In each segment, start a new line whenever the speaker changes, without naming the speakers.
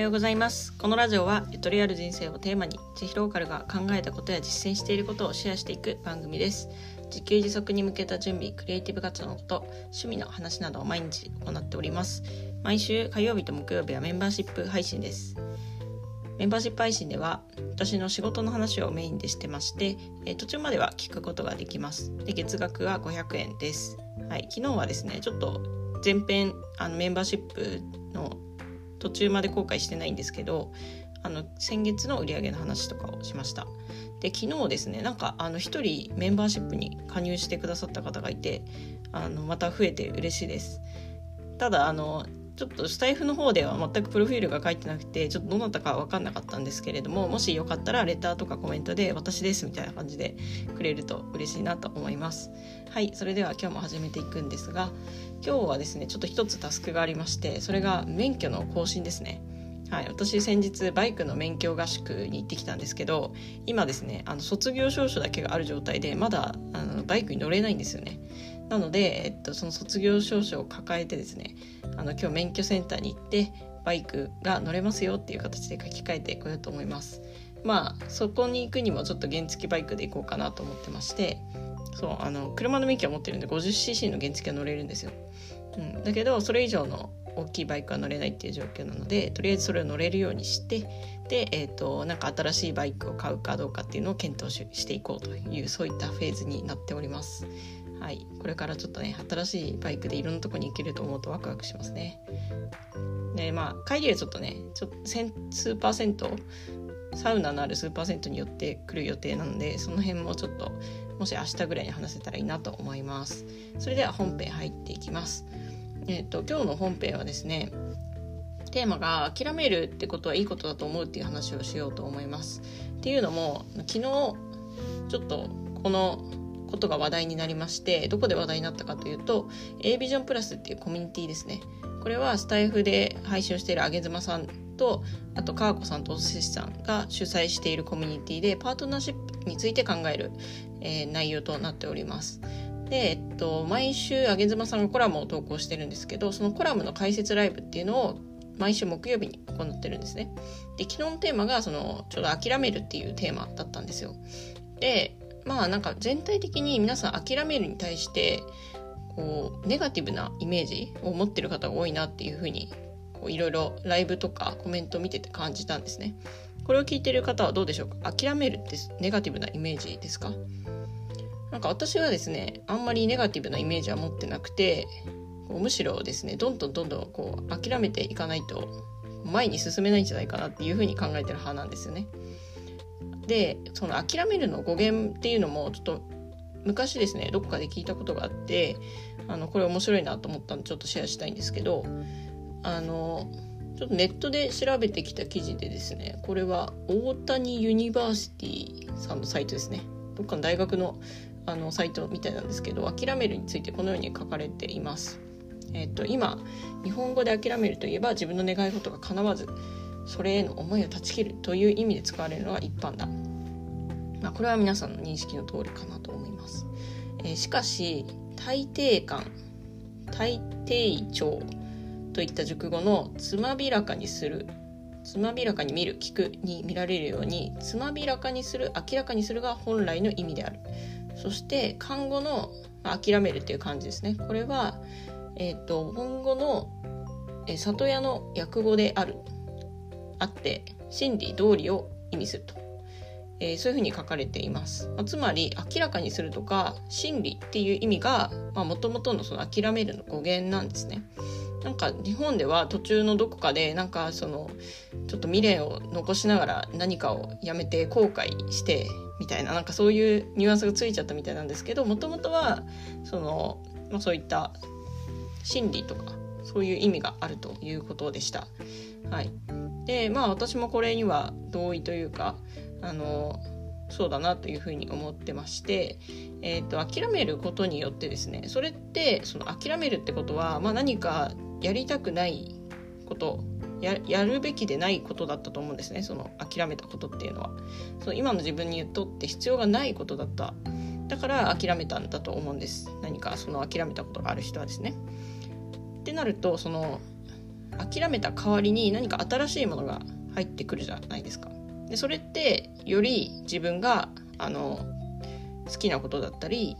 ようございます。このラジオはゆとりある人生をテーマにジヒローカルが考えたことや実践していることをシェアしていく番組です。自給自足に向けた準備クリエイティブ活動のこと趣味の話などを毎日行っております。毎週火曜日と木曜日はメンバーシップ配信です。メンバーシップ配信では私の仕事の話をメインでしてまして、え途中までは聞くことができます。で月額は500円です。はい。昨日はですねちょっと前編あのメンバーシップの途中まで後悔してないんですけどあの先月の売り上げの話とかをしました。で昨日ですねなんかあの1人メンバーシップに加入してくださった方がいてあのまた増えて嬉しいです。ただあのちょっとスタイフの方では全くプロフィールが書いてなくてちょっとどなたか分かんなかったんですけれどももしよかったらレターとかコメントで「私です」みたいな感じでくれると嬉しいなと思います。はいそれでは今日も始めていくんですが今日はですねちょっと一つタスクがありましてそれが免許の更新ですね。はい、私先日バイクの免許合宿に行ってきたんですけど今ですねあの卒業証書だけがある状態でまだあのバイクに乗れないんですよね。なので、えっと、その卒業証書を抱えてですねあの今日免許センターに行ってバイクが乗れますよっていう形で書き換えてこようと思います。まあそこに行くにもちょっと原付バイクで行こうかなと思ってましてそうあの車の免許を持ってるんで 50cc の原付は乗れるんですよ、うん、だけどそれ以上の大きいバイクは乗れないっていう状況なのでとりあえずそれを乗れるようにしてで、えーと、なんか新しいバイクを買うかどうかっていうのを検討していこうというそういったフェーズになっております。はい、これからちょっとね新しいバイクでいろんなとこに行けると思うとワクワクしますね。でまあ帰りはちょっとねちょっと数パーセント？サウナのある数パーセントによってくる予定なのでその辺もちょっともし明日ぐらいに話せたらいいなと思います。それでは本編入っていきます。えっ、ー、と今日の本編はですねテーマが諦めるってことはいいことだと思うっていう話をしようと思います。っていうのも昨日ちょっとこのことが話題になりましてどこで話題になったかというと A ビジョンプラスっていうコミュニティですね。これはスタイフで配信をしているあげずまさんとあと川子さんとお寿司さんが主催しているコミュニティでパートナーシップについて考える、えー、内容となっております。で、えっと、毎週あげずまさんがコラムを投稿してるんですけどそのコラムの解説ライブっていうのを毎週木曜日に行ってるんですね。で昨日のテーマがそのちょうど諦めるっていうテーマだったんですよ。でまあなんか全体的に皆さん諦めるに対してこうネガティブなイメージを持ってる方が多いなっていうふうにいろいろライブとかコメント見てて感じたんですね。これを聞いてる方はどうでしょうか？諦めるってネガティブなイメージですか？なんか私はですねあんまりネガティブなイメージは持ってなくてむしろですねどんどんどんどんこう諦めていかないと前に進めないんじゃないかなっていうふうに考えてる派なんですよね。でその諦めるの語源っていうのもちょっと昔ですねどこかで聞いたことがあってあのこれ面白いなと思ったんでちょっとシェアしたいんですけどあのちょっとネットで調べてきた記事でですねこれは大谷 University さんのサイトですねどっかの大学のあのサイトみたいなんですけど諦めるについてこのように書かれています。えっと、今日本語で諦めるといえば自分の願い事が叶わずそれへの思いを断ち切るという意味で使われるのが一般だ。まあ、これは皆さんの認識の通りかなと思います。えー、しかし、大抵感、大抵調といった熟語のつまびらかにする、つまびらかに見る、聞くに見られるように、つまびらかにする、明らかにするが本来の意味である。そして、漢語の、まあ、諦めるっていう感じですね。これは、えっ、ー、と、本語の、えー、里屋の訳語である。あって真理道理を意味すると、えー、そういうふうに書かれています、まあ、つまり明らかにするとか真理っていう意味がもともとのその諦めるの語源なんですね。なんか日本では途中のどこかでなんかそのちょっと未練を残しながら何かをやめて後悔してみたいななんかそういうニュアンスがついちゃったみたいなんですけどもともとはその、まあ、そういった真理とかそういう意味があるということでした。はい、でまあ私もこれには同意というかあのそうだなというふうに思ってまして、えーと、諦めることによってですねそれってその諦めるってことは、まあ、何かやりたくないことややるべきでないことだったと思うんですねその諦めたことっていうのは。その今の自分にとって必要がないことだった。だから諦めたんだと思うんです。何かその諦めたことがある人はですね。ってなるとその諦めた代わりに何か新しいものが入ってくるじゃないですか。でそれってより自分があの好きなことだったり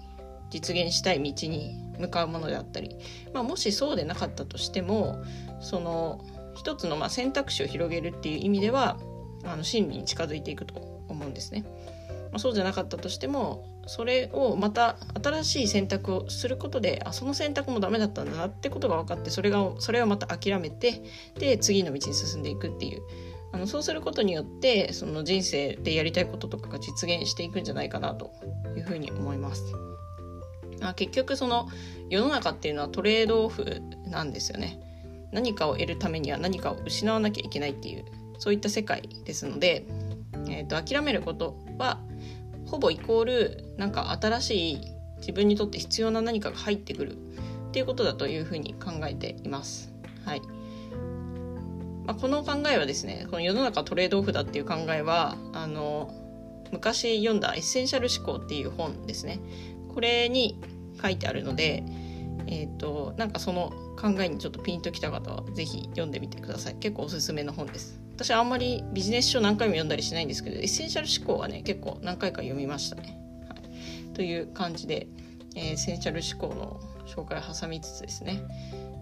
実現したい道に向かうものであったり、まあ、もしそうでなかったとしてもその一つのま選択肢を広げるっていう意味ではあの真理に近づいていくと思うんですね。まあ、そうじゃなかったとしてもそれをまた新しい選択をすることであその選択もダメだったんだなってことが分かってそれがそれをまた諦めてで次の道に進んでいくっていうあのそうすることによってその人生でやりたいこととかが実現していくんじゃないかなというふうに思います。あ結局その世の中っていうのはトレードオフなんですよね。何かを得るためには何かを失わなきゃいけないっていうそういった世界ですので、えーと、諦めることはほぼイコールなんか新しい自分にとって必要な何かが入ってくる。っていうことだというふうに考えています。はい。まあ、この考えはですねこの世の中トレードオフだっていう考えはあの昔読んだ「エッセンシャル思考」っていう本ですね。これに書いてあるので、えーと、なんかその考えにちょっとピンときた方は是非読んでみてください。結構おすすめの本です。私あんまりビジネス書何回も読んだりしないんですけどエッセンシャル思考はね結構何回か読みましたね、はい、という感じで、えー、エッセンシャル思考の紹介を挟みつつですね、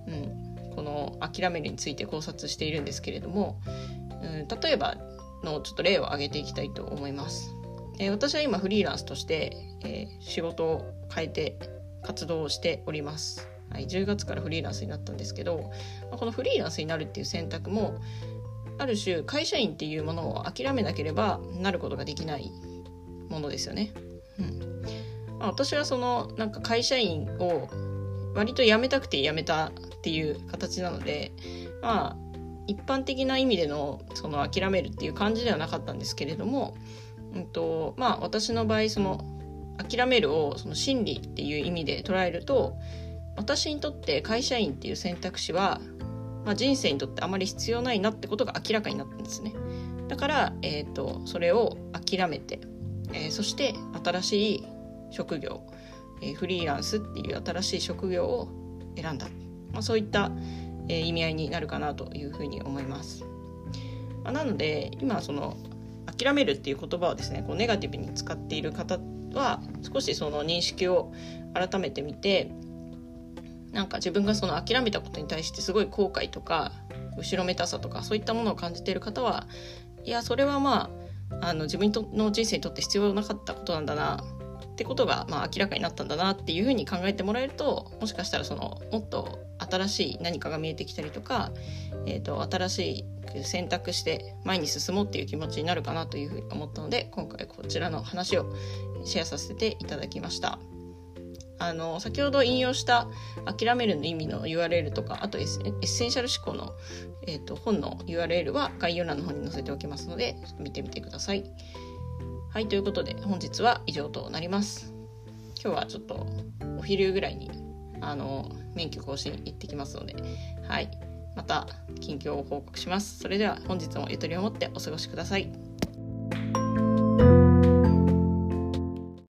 うん、この諦めるについて考察しているんですけれども、うん、例えばのちょっと例を挙げていきたいと思います。えー、私は今フリーランスとして、えー、仕事を変えて活動をしております。はい、10月からフリーランスになったんですけど、まあ、このフリーランスになるっていう選択もある種会社員っていうものを諦めなければなることができないものですよね。うんまあ、私はそのなんか会社員を割と辞めたくて辞めたっていう形なのでまあ一般的な意味でのその諦めるっていう感じではなかったんですけれどもうんとまあ、私の場合その諦めるをその心理っていう意味で捉えると私にとって会社員っていう選択肢は、まあ、人生にとってあまり必要ないなってことが明らかになったんですね。だから、えーと、それを諦めて、えー、そして新しい職業、えー、フリーランスっていう新しい職業を選んだ、まあ、そういった、えー、意味合いになるかなというふうに思います、まあ、なので今その諦めるっていう言葉をですねこうネガティブに使っている方は少しその認識を改めてみてなんか自分がその諦めたことに対してすごい後悔とか後ろめたさとかそういったものを感じている方はいやそれはまああの自分の人生にとって必要なかったことなんだなってことが、まあ、明らかになったんだなっていうふうに考えてもらえるともしかしたらそのもっと新しい何かが見えてきたりとか、えーと、新しい選択して前に進もうっていう気持ちになるかなというふうに思ったので今回こちらの話をシェアさせていただきました。あの先ほど引用した「諦める」の意味の URL とかあとエッセンシャル思考の、えーと本の URL は概要欄の方に載せておきますので見てみてください。はい、ということで本日は以上となります。今日はちょっとお昼ぐらいにあの免許更新行ってきますので、はい、また近況を報告します。それでは本日もゆとりを持ってお過ごしください。